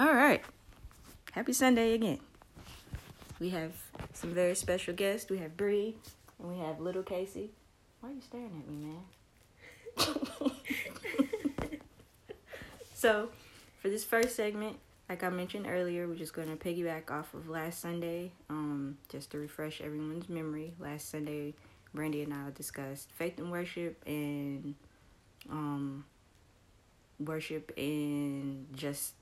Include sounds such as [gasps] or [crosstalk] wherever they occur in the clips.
All right. Happy Sunday again. We have some very special guests. We have Bri and we have little Casey. Why are you staring at me, man? so, for this first segment, like I mentioned earlier, we're just going to piggyback off of last Sunday, um, just to refresh everyone's memory. Last Sunday, Brandy and I discussed faith and worship and um, worship and just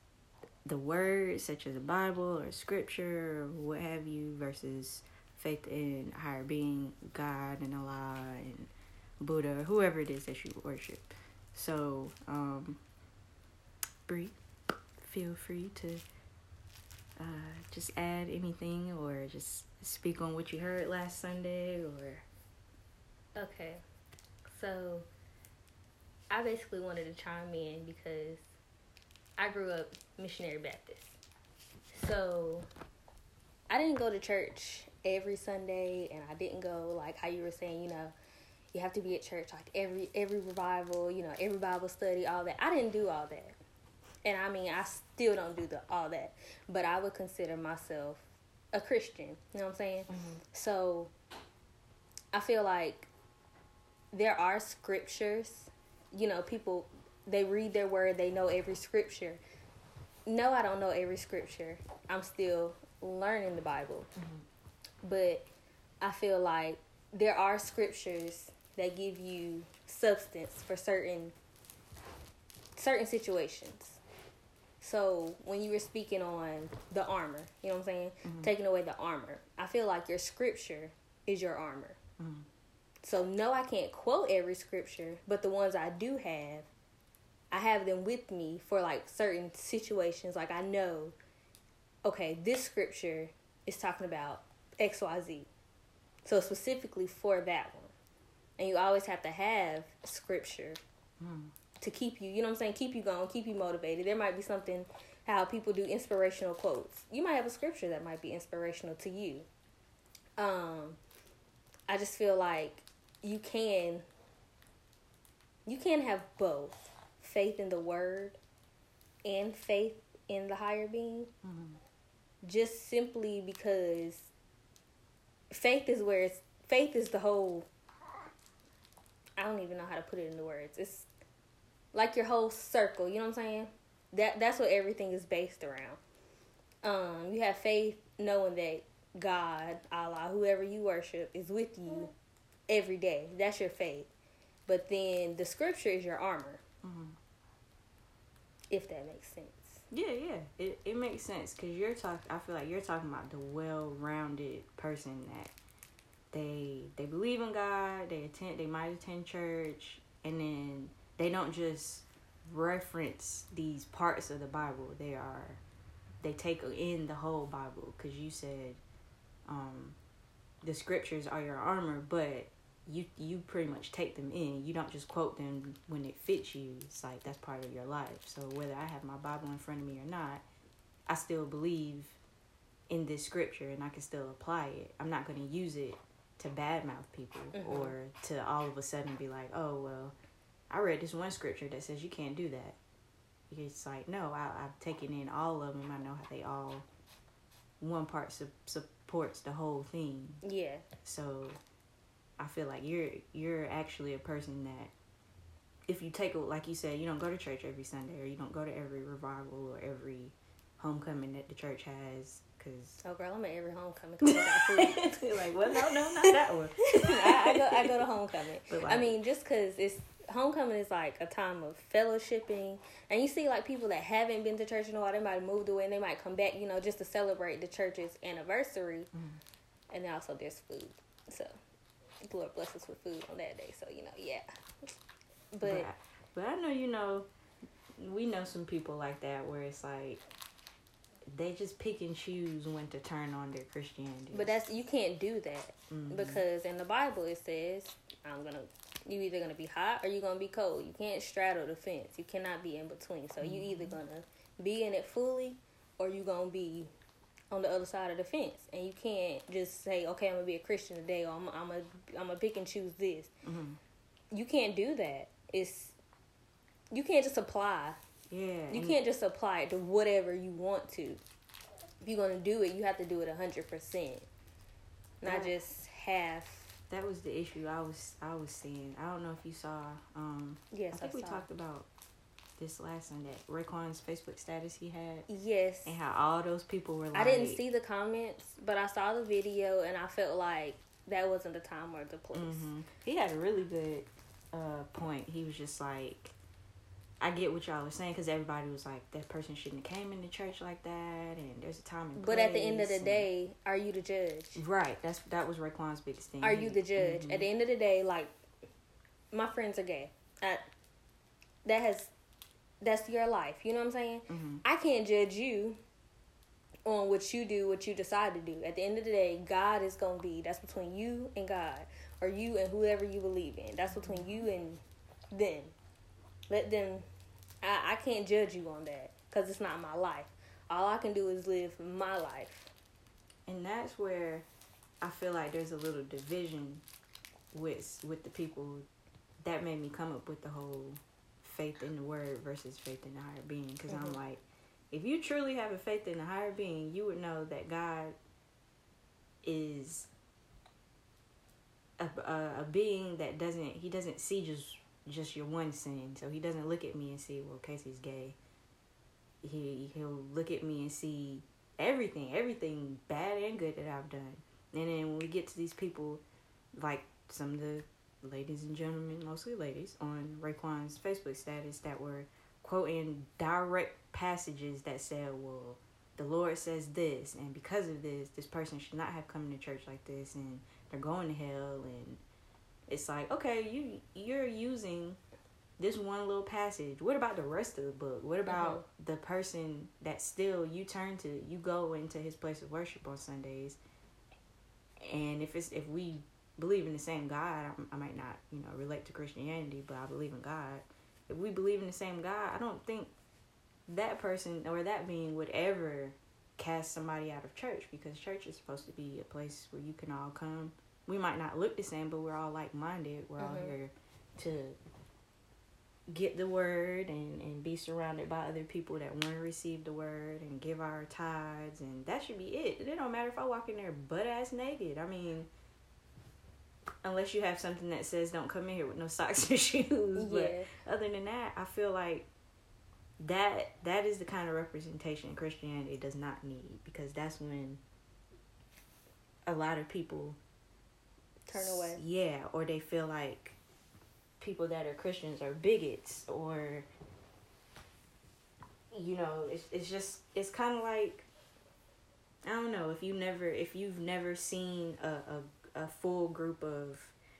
the word, such as the Bible or scripture or what have you versus faith in higher being, God and Allah and Buddha, whoever it is that you worship. So, um, feel free to uh, just add anything or just speak on what you heard last Sunday or. Okay, so I basically wanted to chime in because I grew up missionary Baptist. So I didn't go to church every Sunday and I didn't go like how you were saying, you know, you have to be at church like every every revival, you know, every Bible study, all that. I didn't do all that. And I mean, I still don't do the all that, but I would consider myself a Christian, you know what I'm saying? Mm-hmm. So I feel like there are scriptures, you know, people they read their word, they know every scripture. No, I don't know every scripture. I'm still learning the Bible. Mm-hmm. But I feel like there are scriptures that give you substance for certain certain situations. So when you were speaking on the armor, you know what I'm saying? Mm-hmm. Taking away the armor. I feel like your scripture is your armor. Mm-hmm. So no, I can't quote every scripture, but the ones I do have, I have them with me for like certain situations. Like I know, okay, this scripture is talking about X, Y, Z. So specifically for that one, and you always have to have scripture mm. to keep you. You know what I'm saying? Keep you going, keep you motivated. There might be something how people do inspirational quotes. You might have a scripture that might be inspirational to you. Um, I just feel like you can you can have both faith in the word and faith in the higher being mm-hmm. just simply because faith is where it's faith is the whole I don't even know how to put it into words. It's like your whole circle, you know what I'm saying? That that's what everything is based around. Um, you have faith knowing that God, Allah, whoever you worship is with you every day. That's your faith. But then the scripture is your armor. Mm-hmm. If that makes sense. Yeah, yeah, it it makes sense because you're talking. I feel like you're talking about the well-rounded person that they they believe in God. They attend. They might attend church, and then they don't just reference these parts of the Bible. They are they take in the whole Bible because you said um, the scriptures are your armor, but you you pretty much take them in. You don't just quote them when it fits you. It's like that's part of your life. So whether I have my Bible in front of me or not, I still believe in this scripture and I can still apply it. I'm not going to use it to badmouth people mm-hmm. or to all of a sudden be like, oh well, I read this one scripture that says you can't do that. It's like no, I, I've taken in all of them. I know how they all one part su- supports the whole thing. Yeah. So I feel like you're you're actually a person that if you take like you said, you don't go to church every Sunday or you don't go to every revival or every homecoming that the church has. Cause oh girl, I'm at every homecoming I got [laughs] food. like, well, no, no, not that one. [laughs] I, I, go, I go to homecoming. Like, I mean, just because it's homecoming is like a time of fellowshipping, and you see like people that haven't been to church in a while, they might have moved away and they might come back, you know, just to celebrate the church's anniversary. Mm. And then also there's food, so Lord bless us with food on that day. So you know, yeah. But but, but I know you know, we know some people like that where it's like they just pick and choose when to turn on their Christianity. But that's you can't do that mm-hmm. because in the Bible it says I'm gonna you either gonna be hot or you're gonna be cold. You can't straddle the fence. You cannot be in between. So mm-hmm. you either gonna be in it fully or you gonna be on the other side of the fence, and you can't just say, "Okay, I'm gonna be a Christian today," or "I'm I'm a I'm gonna pick and choose this." Mm-hmm. You can't do that. It's you can't just apply Yeah. You can't just apply it to whatever you want to. If you're gonna do it, you have to do it hundred percent, not Yeah. just half. That was the issue I was I was seeing. I don't know if you saw. Um, Yes, I I, think we talked about this last Sunday. Raekwon's Facebook status he had, Yes, and how all those people were. like... I didn't see the comments, but I saw the video, and I felt like that wasn't the time or the place. hmm He had a really good uh, point. He was just like, I get what y'all was saying because everybody was like, that person shouldn't have came into church like that, and there's a time and But at the end of the day, are you the judge? right? That's that was Raekwon's biggest thing. Are you the judge? mhm. At the end of the day, like my friends are gay. I, that has that's your life. You know what I'm saying? Mhm. I can't judge you on what you do, what you decide to do. At the end of the day, God is gonna be that's between you and God, or you and whoever you believe in. That's between you and them. Let them. I I can't judge you on that because it's not my life. All I can do is live my life. and that's where I feel like there's a little division with with the people that made me come up with the whole faith in the word versus faith in the higher being because I'm Mhm. like if you truly have a faith in the higher being you would know that God is a, a, a being that doesn't he doesn't see just just your one sin so he doesn't look at me and see well Casey's gay he he'll look at me and see everything, everything bad and good that I've done. And then when we get to these people, like some of the ladies and gentlemen, mostly ladies, on Raekwon's Facebook status that were quoting direct passages that said, well, the Lord says this, and because of this, this person should not have come to church like this, and they're going to hell. And it's like, okay, you you're using this one little passage. What about the rest of the book? What about uh-huh. the person that still you turn to? You go into his place of worship on Sundays, and if it's if we believe in the same God, I, I might not you know relate to Christianity, but I believe in God. If we believe in the same God, I don't think that person or that being would ever cast somebody out of church because church is supposed to be a place where you can all come. We might not look the same, but we're all like minded. We're all Mhm. here to get the word and, and be surrounded by other people that want to receive the word and give our tithes and that should be it. It don't matter if I walk in there butt ass naked. I mean unless you have something that says don't come in here with no socks [laughs] and shoes. But other than that, I feel like that that is the kind of representation Christianity does not need because that's when a lot of people Turn away. Yeah, or they feel like people that are Christians are bigots or you know, it's it's just it's kind of like I don't know, if you never if you've never seen a a, a full group of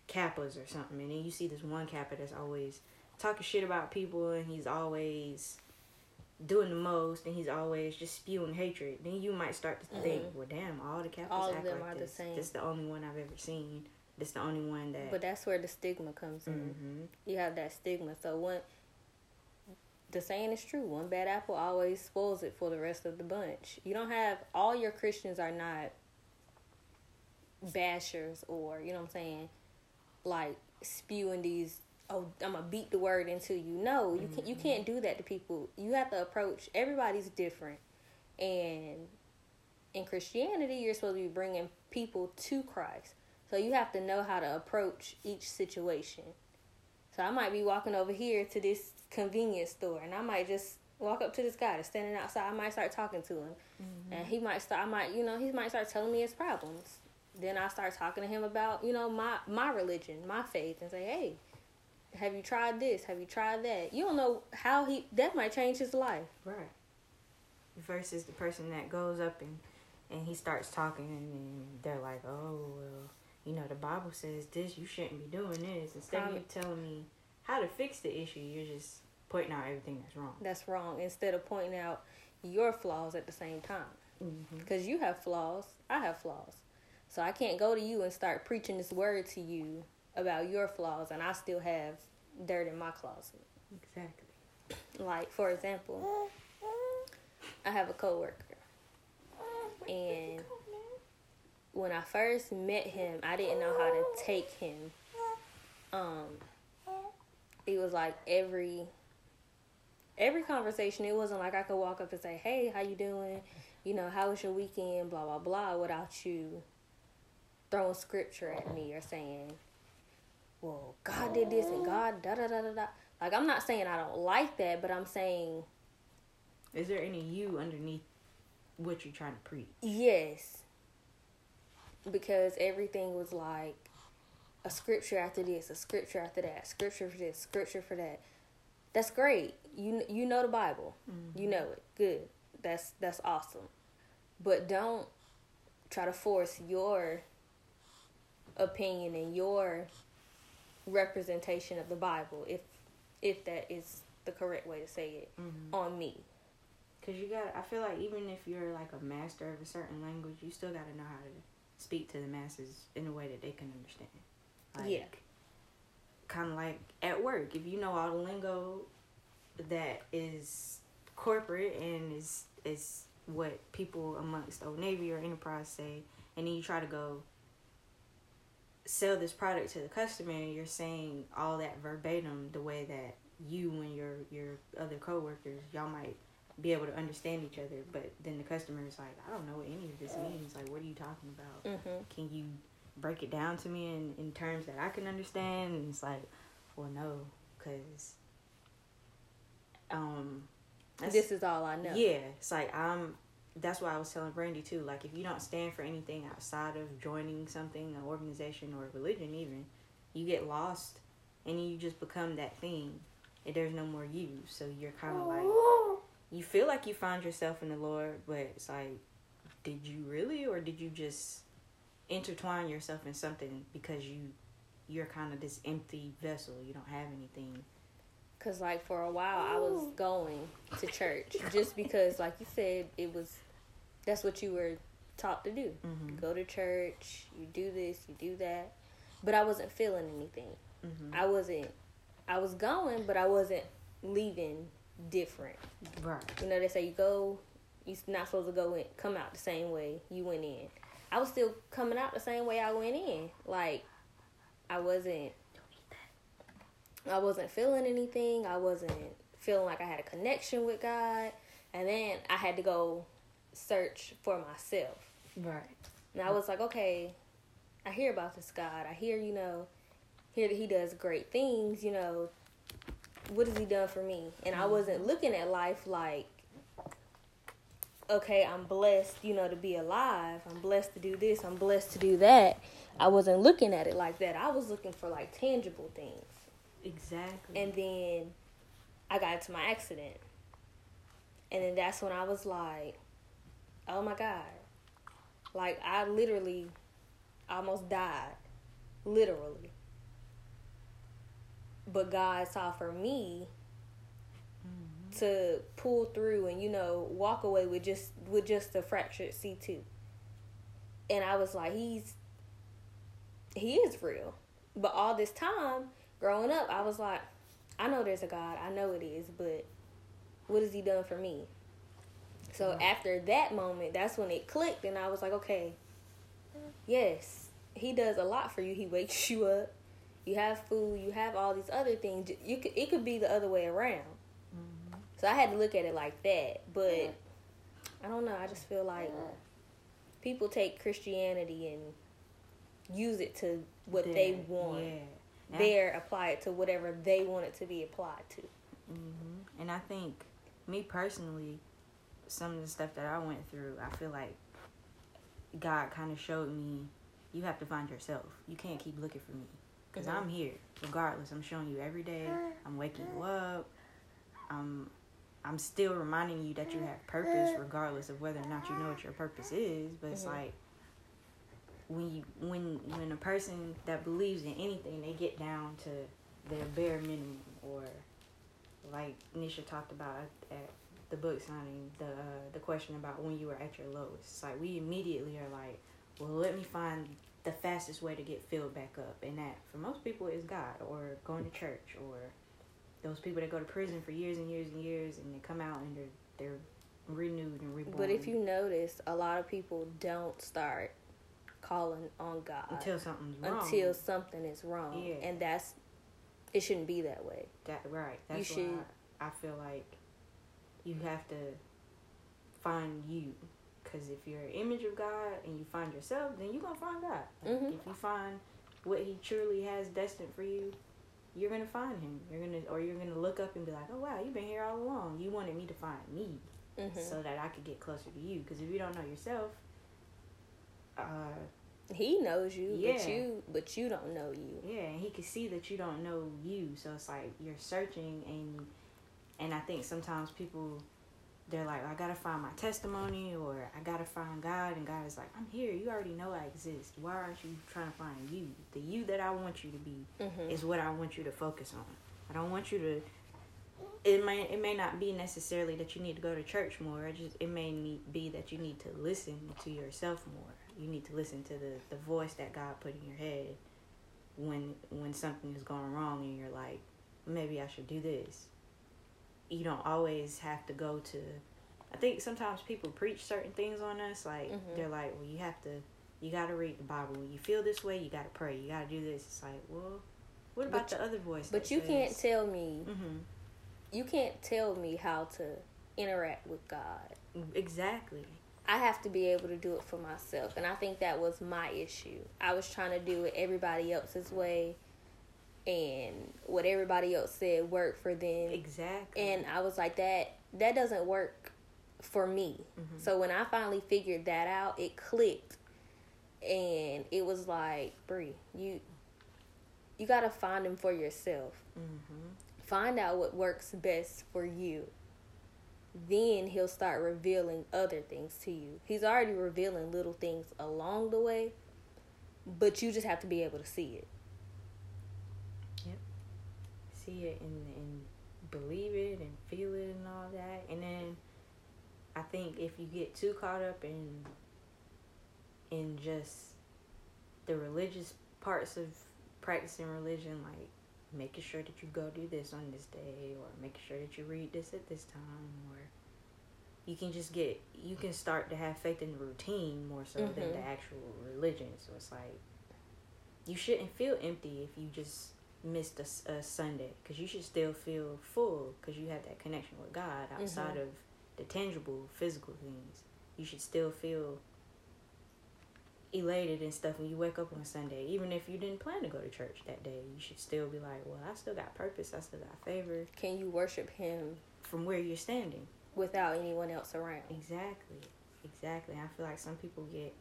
kappas or something and then you see this one kappa that's always talking shit about people and he's always doing the most and he's always just spewing hatred then you might start to think Mhm. well damn all the kappas All of act them like are the this same. this the only one i've ever seen this is the only one that But that's where the stigma comes in. hmm You have that stigma. So one, the saying is true. One bad apple always spoils it for the rest of the bunch. You don't have all your Christians are not bashers or you know what I'm saying, like spewing these. Oh, I'm gonna beat the word into you. No, you can't. You mm-hmm. can't do that to people. You have to approach. Everybody's different, and in Christianity, you're supposed to be bringing people to Christ. So you have to know how to approach each situation. So I might be walking over here to this convenience store, and I might just walk up to this guy that's standing outside. I might start talking to him, mm-hmm. and he might start. I might, you know, he might start telling me his problems. Then I start talking to him about, you know, my my religion, my faith, and say, hey, have you tried this? Have you tried that? You don't know how he that might change his life. right versus the person that goes up and and he starts talking and they're like oh well you know the bible says this you shouldn't be doing this instead of you telling me how to fix the issue you're just pointing out everything that's wrong That's wrong. Instead of pointing out your flaws at the same time. mm-hmm. because you have flaws i have flaws so i can't go to you and start preaching this word to you about your flaws and i still have dirt in my closet exactly like for example i have a coworker and when i first met him i didn't know how to take him um it was like every every conversation, it wasn't like I could walk up and say, "Hey, how you doing? You know, how was your weekend?" Blah blah blah, without you throwing scripture at me or saying, "Well, God did this and God da da da da da." Like I'm not saying I don't like that, but I'm saying Is there any you underneath what you're trying to preach? yes, because everything was like a scripture after this, a scripture after that, scripture for this, scripture for that. That's great. You you know the Bible. You mm-hmm. know it. Good. That's that's awesome. But don't try to force your opinion and your representation of the Bible if if that is the correct way to say it Mm-hmm. on me. Cause you got, I feel like even if you're like a master of a certain language, you still got to know how to speak to the masses in a way that they can understand. Like, Yeah. Kind of like at work, if you know all the lingo that is corporate and is is what people amongst Old Navy or Enterprise say, and then you try to go sell this product to the customer, and you're saying all that verbatim the way that you and your your other coworkers y'all might be able to understand each other, but then the customer is like, I don't know what any of this means. Like, what are you talking about? Mm-hmm. Can you break it down to me in, in terms that I can understand? And it's like, well, no, because um, This is all I know. yeah, it's like I'm. That's why I was telling Brandy too. Like, if you don't stand for anything outside of joining something, an organization or a religion, even, you get lost, and you just become that thing, and there's no more you. So you're kind of like, [gasps] you feel like you find yourself in the Lord, but it's like, did you really, or did you just intertwine yourself in something because you, you're kind of this empty vessel. You don't have anything. Cause like for a while I was [gasps] going to church just because like you said it was that's what you were taught to do. Mm-hmm. Go to church, you do this, you do that. But I wasn't feeling anything. Mm-hmm. I wasn't I was going but I wasn't leaving different. Right. You know they say you go you're not supposed to go in come out the same way you went in. I was still coming out the same way I went in. Like I wasn't I wasn't feeling anything. I wasn't feeling like I had a connection with God. And then I had to go search for myself. Right. And I was like, okay, I hear about this God. I hear, you know, hear that he does great things, you know. What has he done for me? And I wasn't looking at life like, okay, I'm blessed, you know, to be alive. I'm blessed to do this. I'm blessed to do that. I wasn't looking at it like that. I was looking for like tangible things. Exactly. And then I got into my accident. And then that's when I was like, oh my God. Like, I literally almost died. Literally. But God saw for me to pull through and, you know, walk away with just with just a fractured C two. And I was like, he's he is real. But all this time, growing up, I was like, I know there's a God. I know it is, but what has he done for me? So after that moment, that's when it clicked, and I was like, okay, yes, he does a lot for you. He wakes [laughs] you up. You have food. You have all these other things. You could it could be the other way around. So I had to look at it like that. But I don't know. I just feel like people take Christianity and use it to what they That- want Yeah. There apply it to whatever they want it to be applied to. hmm And I think, me personally, some of the stuff that I went through, I feel like God kind of showed me you have to find yourself. You can't keep looking for me. Because. I'm here, regardless. I'm showing you every day. I'm waking you up. I'm, I'm still reminding you that you have purpose, regardless of whether or not you know what your purpose is. But it's Mhm. like, when you when when a person that believes in anything they get down to their bare minimum or like Nisha talked about at the book signing the uh, the question about when you were at your lowest it's like we immediately are like well let me find the fastest way to get filled back up and that for most people is God or going to church or those people that go to prison for years and years and years and they come out and they're they're renewed and reborn But if you notice, a lot of people don't start calling on God until something's wrong until something is wrong, Yeah. and that's it shouldn't be that way. That right. You That's why should- I, I feel like you have to find you. Because if you're an image of God and you find yourself, then you're going to find God. Like, Mhm. If you find what He truly has destined for you, you're going to find Him. You're going to, or you're going to look up and be like, oh, wow, you've been here all along. You wanted me to find me Mhm. so that I could get closer to you. Because if you don't know yourself, uh, he knows you, but Yeah. you, but you don't know you. Yeah, and he can see that you don't know you, so it's like you're searching, and and I think sometimes people they're like, I gotta find my testimony, or I gotta find God, and God is like, I'm here. You already know I exist. Why aren't you trying to find you? The you that I want you to be Mhm. is what I want you to focus on. I don't want you to. It may it may not be necessarily that you need to go to church more. It just it may need, be that you need to listen to yourself more. You need to listen to the, the voice that God put in your head when when something is going wrong and you're like, maybe I should do this. You don't always have to go to. I think sometimes people preach certain things on us. Like Mhm. they're like, well, you have to, you got to read the Bible. When you feel this way, you got to pray. You got to do this. It's like, well, what about But the other voice? But you can't tell me, Mhm. you can't tell me how to interact with God. Exactly. I have to be able to do it for myself. And I think that was my issue. I was trying to do it everybody else's way and what everybody else said worked for them. Exactly. And I was like that that doesn't work for me. Mhm. So when I finally figured that out, it clicked. And it was like, Bri, you you got to find them for yourself. Mhm. Find out what works best for you then he'll start revealing other things to you. He's already revealing little things along the way, but you just have to be able to see it. See it and, and believe it and feel it and all that. And then I think if you get too caught up in in just the religious parts of practicing religion, like making sure that you go do this on this day or making sure that you read this at this time or you can just get you can start to have faith in the routine more so than Mhm. the actual religion so it's like you shouldn't feel empty if you just missed a, a sunday because you should still feel full because you have that connection with god outside Mhm. of the tangible physical things you should still feel elated and stuff when you wake up on Sunday. Even if you didn't plan to go to church that day, you should still be like, well, I still got purpose. I still got favor Can you worship him from where you're standing. without anyone else around? Exactly. Exactly. I feel like some people get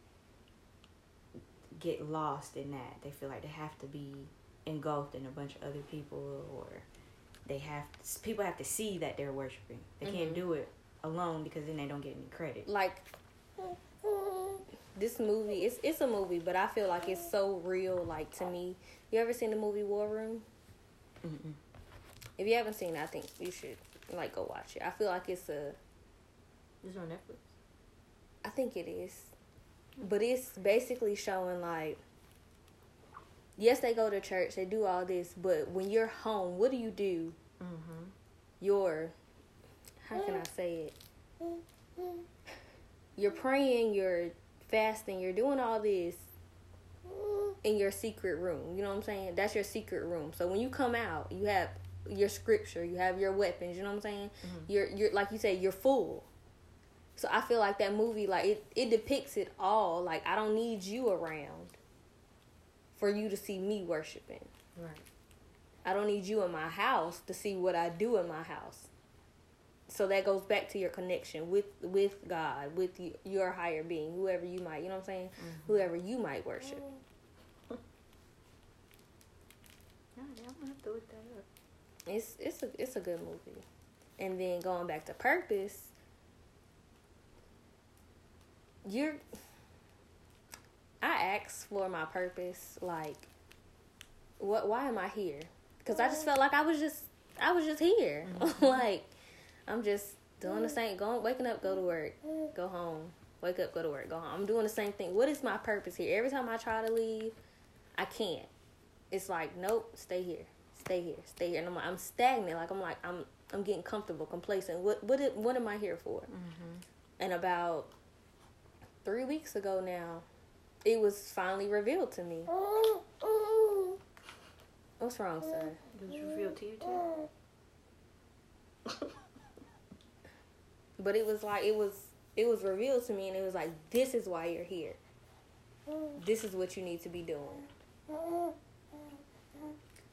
get lost in that. They feel like they have to be engulfed in a bunch of other people or they have people have to see that they're worshiping. They Mhm. can't do it alone because then they don't get any credit. Like this movie, it's it's a movie, but I feel like it's so real. Like to me, you ever seen the movie War Room? Mm-mm. If you haven't seen it, I think you should like go watch it. I feel like it's a This on Netflix. I think it is. But it's basically showing like yes, they go to church, they do all this, but when you're home, what do you do? Mm-hmm. You're how can I say it? You're praying, you're fasting, you're doing all this in your secret room. You know what I'm saying? That's your secret room. So when you come out, you have your scripture, you have your weapons, you know what I'm saying? Mhm. You're you're like you said, you're full. So I feel like that movie like it, it depicts it all. Like I don't need you around for you to see me worshiping. Right. I don't need you in my house to see what I do in my house. So that goes back to your connection with with God, with you, your higher being, whoever you might, you know what I'm saying? Mm-hmm. Whoever you might worship. [laughs] Yeah, I'm gonna have to look that up. It's it's a it's a good movie. And then going back to purpose, you're I asked for my purpose like what why am I here? Cuz I just felt like I was just I was just here. Mm-hmm. [laughs] like I'm just doing the mm. same going waking up, go to work, mm. go home, wake up, go to work, go home. I'm doing the same thing. What is my purpose here? Every time I try to leave, I can't. It's like, nope, stay here. Stay here, stay here, and I'm like, I'm stagnant. Like I'm like, I'm, I'm getting comfortable, complacent. What, what, what am I here for? Mm-hmm. And about three weeks ago now, it was finally revealed to me. What's wrong, sir? It was revealed to you too. But it was like it was it was revealed to me, and it was like this is why you're here. This is what you need to be doing.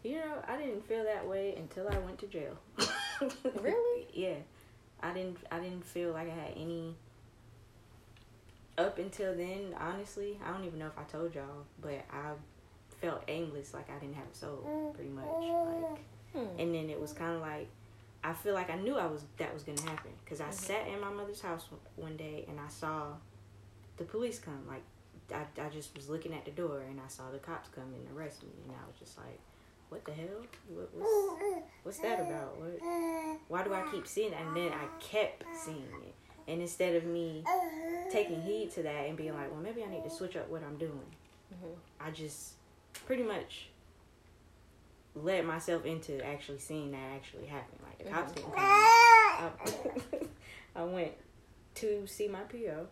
You know, I didn't feel that way until I went to jail. Really? [laughs] yeah. I didn't I didn't feel like I had any up until then, honestly, I don't even know if I told y'all, but I felt aimless, like I didn't have a soul, pretty much. Like Hmm. and then it was kind of like I feel like I knew I was that was gonna happen because I Mhm. sat in my mother's house one day and I saw the police come. Like I, I just was looking at the door and I saw the cops come and arrest me, and I was just like, "What the hell? What, what's what's that about? What? Why do I keep seeing that?" And then I kept seeing it, and instead of me taking heed to that and being like, "Well, maybe I need to switch up what I'm doing," Mhm. I just pretty much let myself into actually seeing that actually happen. Like the cops didn't come. I, [laughs] I went to see my PO,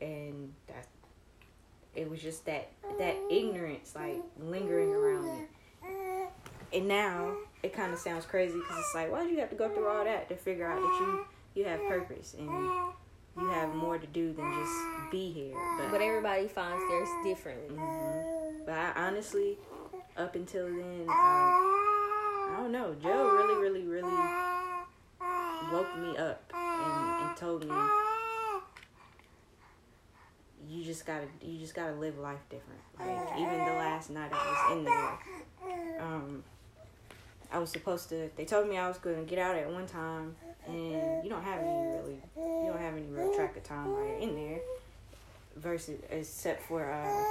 and that it was just that that ignorance like lingering around me. And now it kind of sounds crazy because it's like, why did you have to go through all that to figure out that you you have purpose and you have more to do than just be here? But everybody finds theirs differently. Mhm. But I honestly, up until then, I, I don't know. Joe really, really, really woke me up and, and told me you just gotta you just gotta live life different. Like even the last night I was in there, um, I was supposed to. They told me I was gonna get out at one time, and you don't have any really, you don't have any real track of time while you're in there. Versus except for uh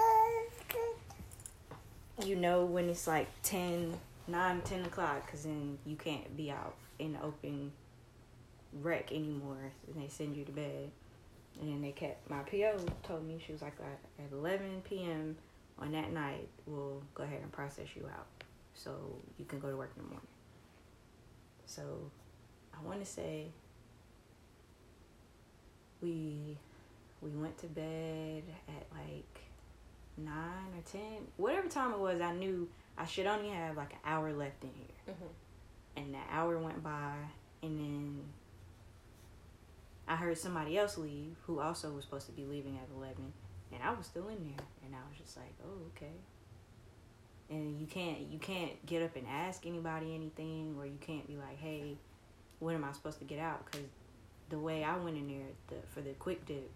you know when it's like 10 9 10 o'clock because then you can't be out in the open wreck anymore. And they send you to bed. And then they kept my po told me she was like at 11 p.m on that night we'll go ahead and process you out. So you can go to work in the morning. So i want to say we we went to bed at like nine or ten, whatever time it was, I knew I should only have like an hour left in here. Mhm. And the hour went by, and then I heard somebody else leave who also was supposed to be leaving at 11, and I was still in there, and I was just like, oh, okay. And you can't you can't get up and ask anybody anything, or you can't be like, hey, when am I supposed to get out? Because the way I went in there the, for the quick dip,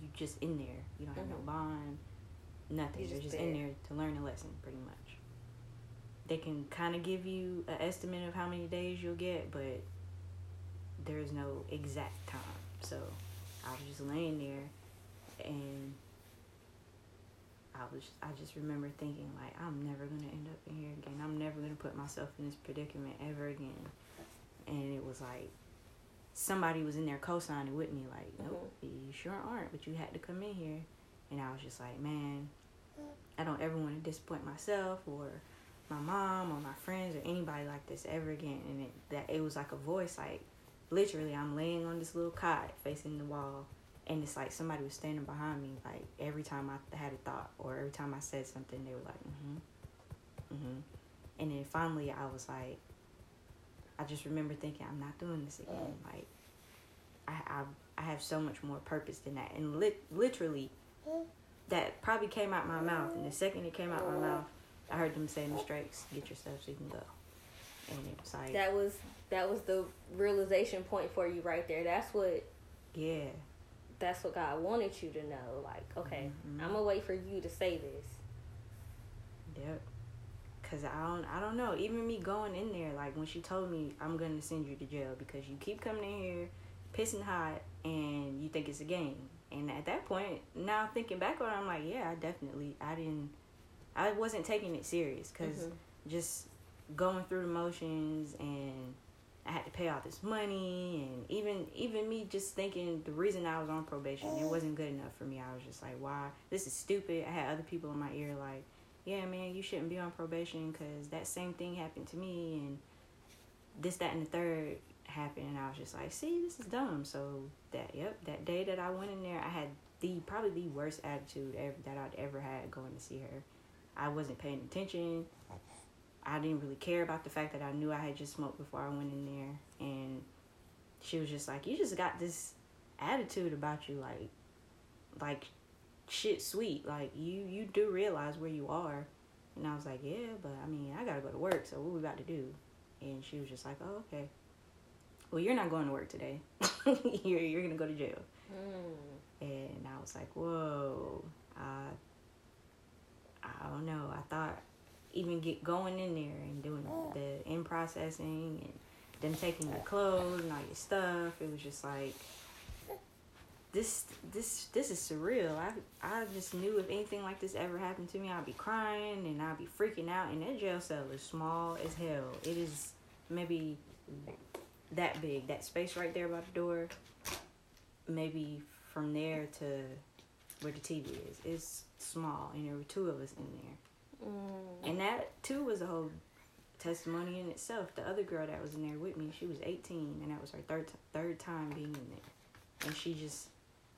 you just in there. You don't have Mhm. no bond, nothing. You You're just in there. there to learn a lesson, pretty much. They can kind of give you an estimate of how many days you'll get, but there's no exact time. So I was just laying there, and I was I just remember thinking like I'm never gonna end up in here again. I'm never gonna put myself in this predicament ever again. And it was like somebody was in there co-signing with me like, nope, you sure aren't, but you had to come in here. And I was just like, man, I don't ever want to disappoint myself or my mom or my friends or anybody like this ever again. And it that it was like a voice like literally I'm laying on this little cot facing the wall and it's like somebody was standing behind me like every time I had a thought or every time I said something they were like mm-hmm mm-hmm and then finally I was like I just remember thinking I'm not doing this again mm. like I I, I have so much more purpose than that and lit, literally mm. that probably came out my mouth and the second it came out my mm. mouth I heard them say Miss Drakes get your stuff so you can go and it was like That was that was the realization point for you right there. That's what yeah that's what God wanted you to know. Like, okay, Mhm. I'm gonna wait for you to say this. Yep. Cause I don't, I don't know. Even me going in there, like when she told me I'm gonna send you to jail because you keep coming in here, pissing hot, and you think it's a game. And at that point, now thinking back on, it, I'm like, yeah, I definitely, I didn't, I wasn't taking it serious because Mhm. just going through the motions and I had to pay all this money and even even me just thinking the reason I was on probation it wasn't good enough for me. I was just like, why? This is stupid. I had other people in my ear like, yeah, man, you shouldn't be on probation because that same thing happened to me and this, that, and the third happened. And I was just like, see, this is dumb. So that, yep, that day that I went in there, I had the probably the worst attitude ever that I'd ever had going to see her. I wasn't paying attention. I didn't really care about the fact that I knew I had just smoked before I went in there. And she was just like, You just got this attitude about you, like, like shit sweet. Like you, you do realize where you are. And I was like, yeah, but I mean, I gotta go to work. So what we about to do? And she was just like, oh, okay. Well, you're not going to work today. [laughs] you're you're gonna go to jail. Mm. And I was like, whoa. I I don't know. I thought even get going in there and doing the in processing and them taking your clothes and all your stuff. It was just like this this this is surreal. I I just knew if anything like this ever happened to me, I'd be crying and I'd be freaking out. And that jail cell is small as hell. It is maybe that big. That space right there by the door. Maybe from there to where the TV is. It's small, and there were two of us in there. Mm. And that too was a whole testimony in itself. The other girl that was in there with me, she was 18, and that was her third third time being in there, and she just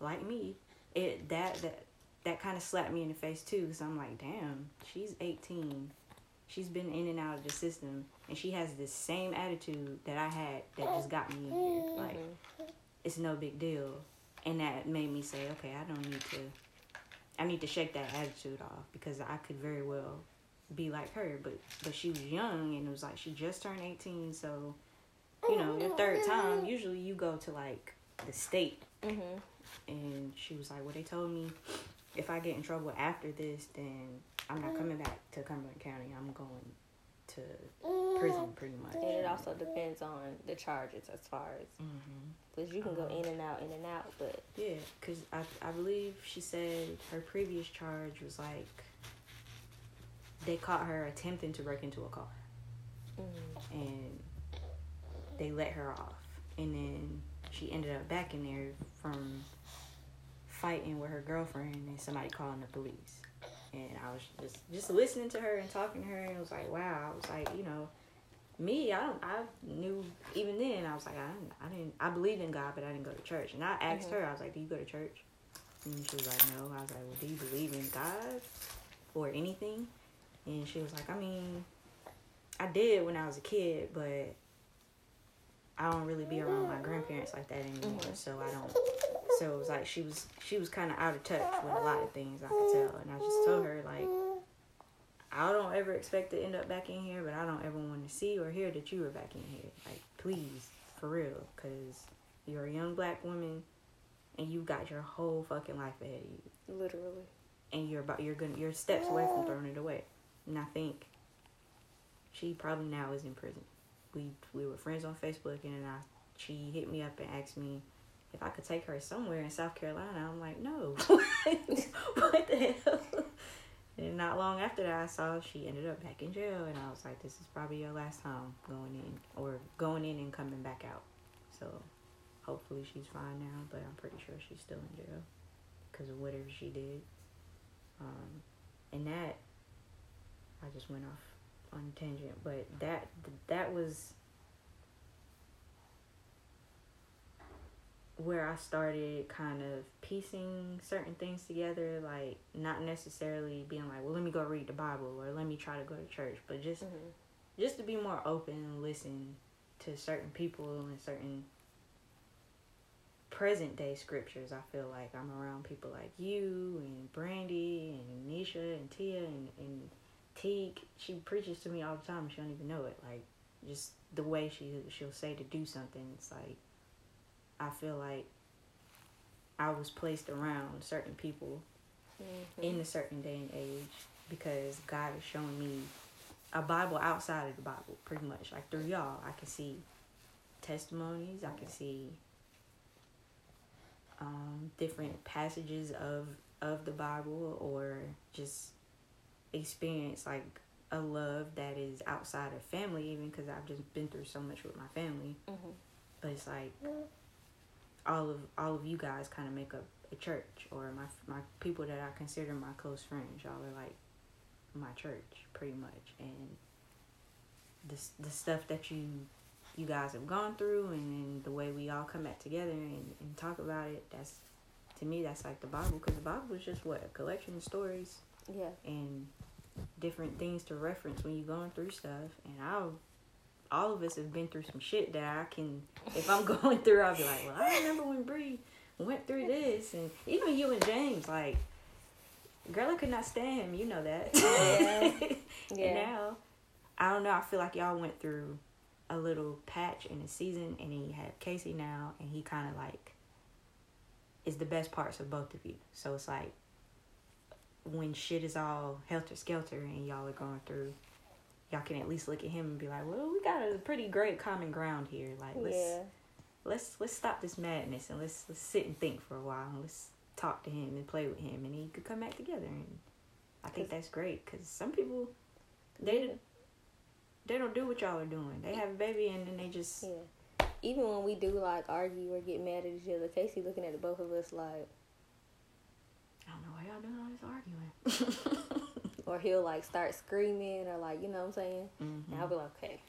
like me. It that that that kind of slapped me in the face too, because I'm like, damn, she's 18. She's been in and out of the system, and she has the same attitude that I had that just got me in here. Like, it's no big deal, and that made me say, okay, I don't need to. I need to shake that attitude off because I could very well be like her, but but she was young and it was like she just turned eighteen, so you know your third time. Usually you go to like the state, Mhm. And she was like, well they told me if I get in trouble after this, then I'm not coming back to Cumberland County. I'm going to prison pretty much. And it also depends on the charges as far as hmm because you can go in and out, in and out, but Yeah, because I, I believe she said her previous charge was like they caught her attempting to break into a car mm, and they let her off. And then she ended up back in there from fighting with her girlfriend and somebody calling the police. And I was just just listening to her and talking to her and it was like, wow. I was like, you know, me, I don't I knew even then I was like, I didn't I didn't I believed in God but I didn't go to church. And I asked Mhm. her, I was like, Do you go to church? And she was like, No. I was like, Well, do you believe in God or anything? And she was like, I mean, I did when I was a kid, but I don't really be around my grandparents like that anymore. Mhm. So I don't. So it was like she was she was kind of out of touch with a lot of things I could tell, and I just told her like, I don't ever expect to end up back in here, but I don't ever want to see or hear that you were back in here. Like, please, for real, because you're a young black woman, and you got your whole fucking life ahead of you literally. and you're about you're gonna you're steps away from throwing it away. And I think she probably now is in prison. We we were friends on Facebook and then I she hit me up and asked me if I could take her somewhere in South Carolina. I'm like, no. [laughs] what the hell? And not long after that, I saw she ended up back in jail, and I was like, "This is probably your last time going in, or going in and coming back out." So, hopefully, she's fine now. But I'm pretty sure she's still in jail because of whatever she did. Um, and that I just went off on tangent, but that that was where I started kind of piecing certain things together, like not necessarily being like, well, let me go read the Bible or let me try to go to church, but just Mhm. just to be more open and listen to certain people and certain present day scriptures. I feel like I'm around people like you and Brandy and Nisha and Tia and, and Teak. She preaches to me all the time. She don't even know it. Like just the way she she'll say to do something. It's like I feel like I was placed around certain people Mhm. in a certain day and age because God is showing me a Bible outside of the Bible, pretty much. Like through y'all, I can see testimonies, I can see um, different passages of of the Bible, or just experience like a love that is outside of family, even because I've just been through so much with my family. Mhm. But it's like all of all of you guys kind of make up a church, or my my people that I consider my close friends. Y'all are like my church, pretty much, and the the stuff that you you guys have gone through, and then the way we all come back together and, and talk about it. That's to me, that's like the Bible, because the Bible is just what a collection of stories Yeah. and different things to reference when you're going through stuff. And I'll, all of us have been through some shit that I can, if I'm [laughs] going through, I'll be like, well, I remember when Bri went through this, and even you and James, like, girl, I could not stand him. You know that. Yeah. [laughs] and now, I don't know. I feel like y'all went through a little patch in the season, and then you have Casey now, and he kind of like is the best parts of both of you. So it's like when shit is all helter skelter and y'all are going through, y'all can at least look at him and be like, "Well, we got a pretty great common ground here. Like, let's Yeah. let's let's stop this madness and let's let's sit and think for a while and let's talk to him and play with him and he could come back together and I think that's great because some people they Yeah. they don't do what y'all are doing. They have a baby and then they just Yeah. Even when we do like argue or get mad at each other, Casey looking at the both of us like, I don't know why y'all doing all this arguing. [laughs] or he'll like start screaming or like, you know what I'm saying? And I'll be like, okay.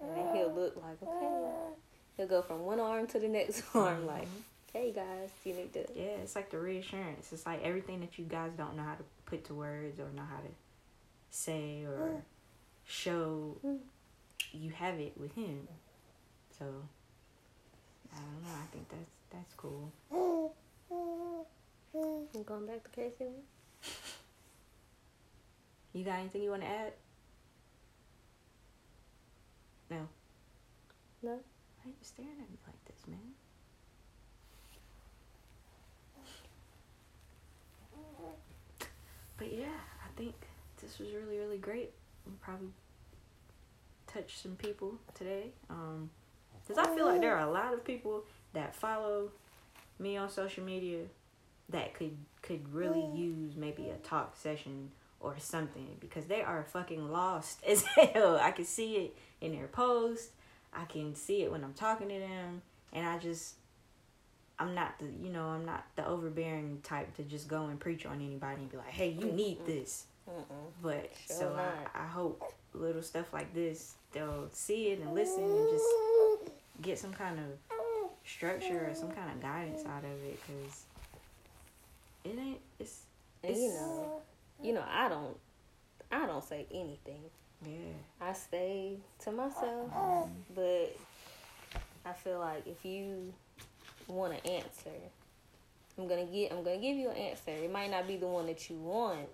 And then he'll look like, okay. He'll go from one arm to the next [laughs] arm like, hey guys, you need to. yeah, it's like the reassurance. It's like everything that you guys don't know how to put to words or know how to say or show. Mm. You have it with him, so I don't know. I think that's that's cool. I'm going back to Casey. [laughs] You got anything you want to add? No. No? Why are you staring at me like this, man? But yeah, I think this was really, really great. We probably touched some people today. Um, cause I feel like there are a lot of people that follow me on social media that could could really use maybe a talk session or something because they are fucking lost [laughs] as hell. I can see it in their posts. I can see it when I'm talking to them, and I just I'm not the you know I'm not the overbearing type to just go and preach on anybody and be like, hey, you need this. Mm-mm. But Sure so. I, I hope little stuff like this they'll see it and listen and just get some kind of structure or some kind of guidance out of it because it ain't it's And you know, you know, I don't, I don't say anything. yeah I stay to myself, but I feel like if you want an answer, I'm gonna get, I'm gonna give you an answer. It might not be the one that you want,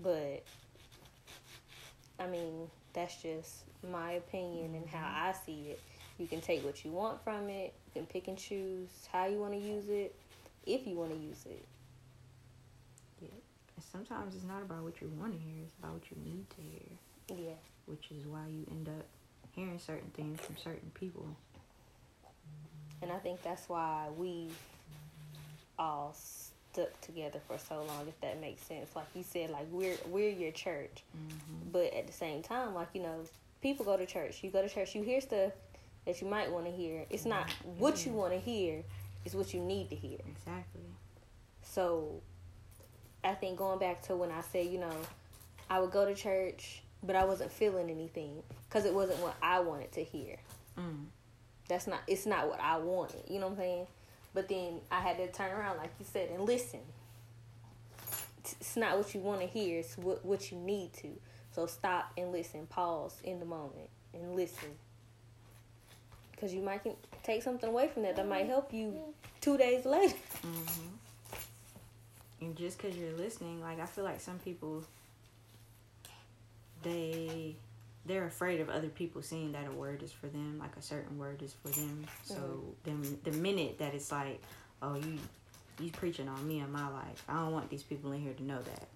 but I mean, that's just my opinion and how I see it. You can take what you want from it. You can pick and choose how you want to use it, if you want to use it. Sometimes it's not about what you want to hear it's about what you need to hear Yeah. which is why you end up hearing certain things from certain people And I think that's why we all stuck together for so long, if that makes sense. Like you said, like we're we're your church, mm-hmm. but at the same time, like you know, people go to church. You go to church, you hear stuff that you might want to hear. It's not what you want to hear; it's what you need to hear. exactly So, I think going back to when I said, you know, I would go to church, but I wasn't feeling anything because it wasn't what I wanted to hear. mm. that's not it's not what I wanted. You know what I'm saying? But then I had to turn around, like you said, and listen. It's- It's not what you want to hear. It's what what you need to. So stop and listen. Pause in the moment and listen. Because you might can take something away from that that might help you two days later. Mm-hmm. And just because you're listening, like I feel like some people, they they're afraid of other people seeing that a word is for them, like a certain word is for them. So then the minute that it's like, oh you you preaching on me and my life, I don't want these people in here to know that.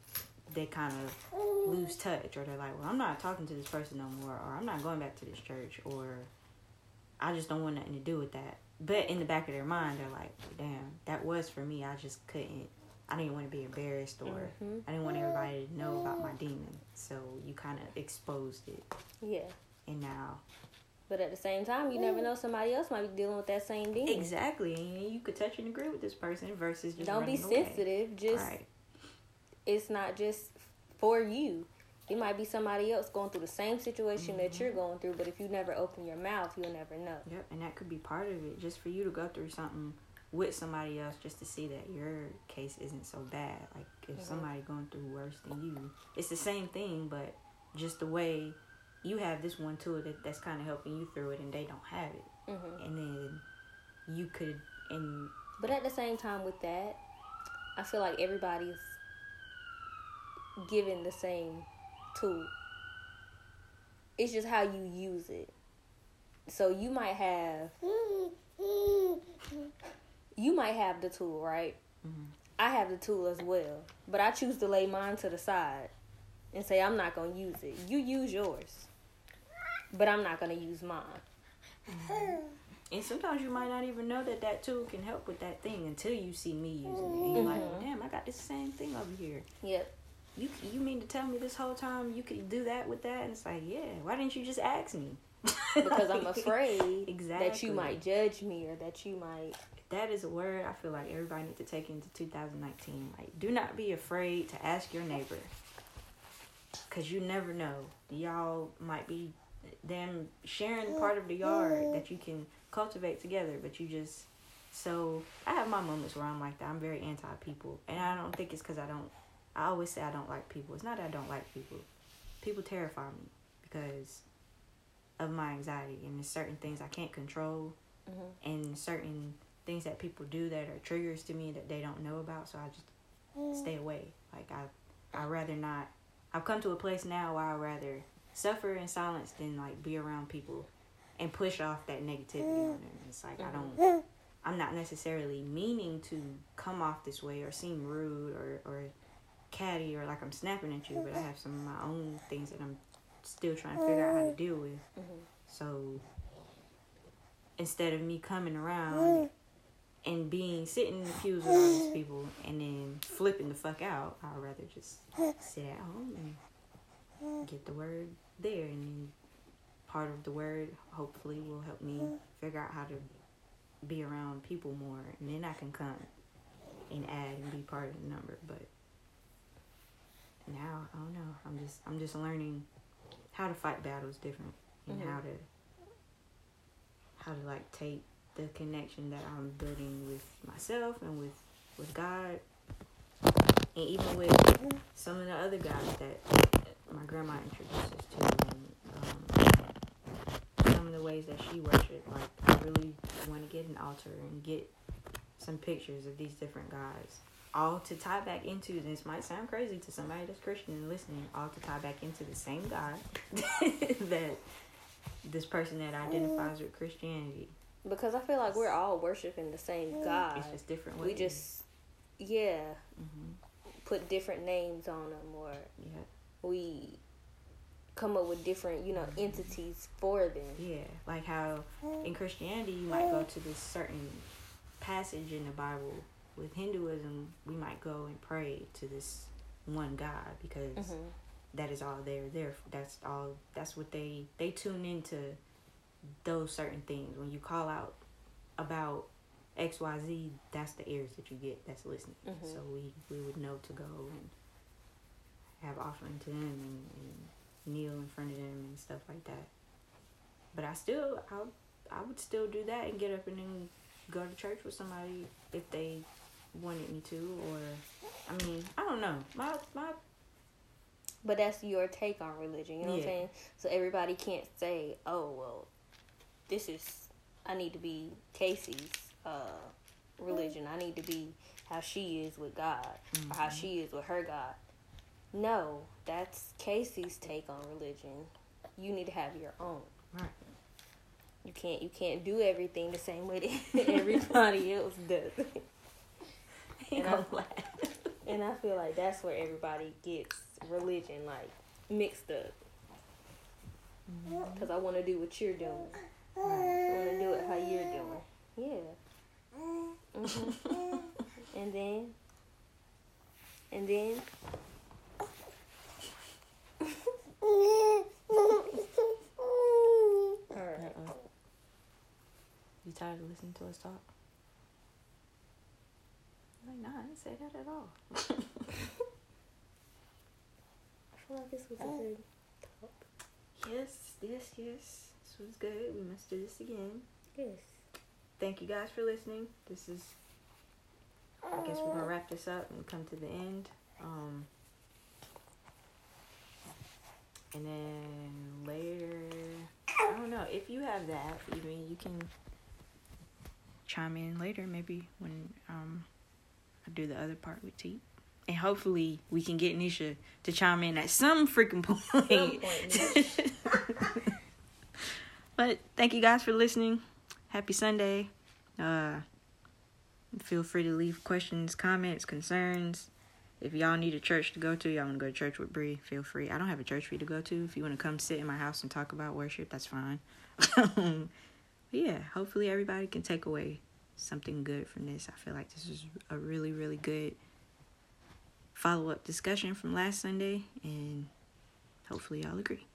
They kind of lose touch, or they're like, well, I'm not talking to this person no more, or I'm not going back to this church, or I just don't want nothing to do with that. But in the back of their mind, they're like, damn, that was for me. I just couldn't. I didn't want to be embarrassed, or Mhm. I didn't want everybody to know about my demon. So you kind of exposed it, Yeah. and now But at the same time, you never know somebody else might be dealing with that same demon. exactly, and you could touch and agree with this person versus just Don't be running away. sensitive. Just right? it's not just for you. It might be somebody else going through the same situation that Mhm. you're going through, but if you never open your mouth, you'll never know. Yep, and that could be part of it, just for you to go through something with somebody else, just to see that your case isn't so bad. Like if Mhm. somebody going through worse than you, it's the same thing, but just the way you have this one tool that that's kind of helping you through it, and they don't have it, hmm and then you could and But at the same time, with that, I feel like everybody's given the same tool. It's just how you use it. So you might have [laughs] you might have the tool, right? Mhm. I have the tool as well, but I choose to lay mine to the side and say I'm not gonna use it. You use yours, but I'm not gonna use mine. And sometimes you might not even know that that tool can help with that thing until you see me using it. And you're like, Mhm. damn, I got this same thing over here. Yep. You you mean to tell me this whole time you could do that with that? And it's like, yeah. Why didn't you just ask me? [laughs] Because I'm afraid that you might judge me or that you might. That is a word I feel like everybody needs to take into 2019. Like, do not be afraid to ask your neighbor. Cause you never know. Y'all might be them sharing part of the yard that you can cultivate together, but you just so I have my moments where I'm like that. I'm very anti people, and I don't think it's because I don't. I always say I don't like people. It's not that I don't like people. People terrify me because of my anxiety, and there's certain things I can't control Mhm. and certain things that people do that are triggers to me that they don't know about so i just mm. stay away. Like i i rather not i've come to a place now where i rather suffer in silence than like be around people and push off that negativity on mm. them. It's like i don't mm. i'm not necessarily meaning to come off this way or seem rude or or catty or like i'm snapping at you but i have some of my own things that i'm still trying to figure out how to deal with. Mhm. so instead of me coming around and being sitting in the pews with all these people and then flipping the fuck out, I'd rather just sit at home and get the word there. And then part of the word hopefully will help me figure out how to be around people more. And then I can come and add and be part of the number. But now, I don't know. I'm just I'm just learning how to fight battles different and Mhm. how to how to like take the connection that I'm building with myself and with with God. And even with some of the other guys that my grandma introduced us to and um, some of the ways that she worshiped like I really want to get an altar and get some pictures of these different guys. All to tie back into this might sound crazy to somebody that's Christian and listening all to tie back into the same God [laughs] that this person that identifies with Christianity Because I feel like we're all worshiping the same God. it's just different ways. We just, yeah, hmm put different names on them, or yeah we come up with different, you know, entities for them. yeah like how in Christianity you might go to this certain passage in the Bible with Hinduism we might go and pray to this one God because hmm that is all they're there that's all that's what they they tune into those certain things when you call out about xyz that's the ears that you get that's listening Mhm. so we we would know to go and have offering to them and, and kneel in front of them and stuff like that but i still i i would still do that and get up and then go to church with somebody if they wanted me to or i mean i don't know my my But that's your take on religion. You know what I'm saying? So everybody can't say, "Oh, well, this is I need to be Casey's uh, religion. I need to be how she is with God or how Mhm. she is with her God." No, that's Casey's take on religion. You need to have your own. Right. You can't you can't do everything the same way that [laughs] everybody else does. [laughs] And I-. [laughs] And I feel like that's where everybody gets religion like mixed up. Because I want to do what you're doing. I want to do it how you're doing. Yeah. hmm and then, and then, all right. Uh-uh. You tired of listening to us talk? I'm like, nah, I didn't say that at all. [laughs] I feel like this was a good talk. yes, yes, yes. This was good. We must do this again. Yes. Thank you guys for listening. This is, I guess we're gonna wrap this up and come to the end. Um, and then later, I don't know if you have that. Mean, you can chime in later, maybe when um I do the other part with T. And hopefully we can get Nisha to chime in at some freaking point. Some point, [laughs] [laughs] but thank you guys for listening. Happy Sunday. Uh feel free to leave questions, comments, concerns. If y'all need a church to go to, y'all want to go to church with Bri, feel free. I don't have a church for you to go to. If you want to come sit in my house and talk about worship, that's fine. [laughs] yeah, hopefully everybody can take away something good from this. I feel like this is a really, really good follow up discussion from last Sunday, and hopefully y'all agree.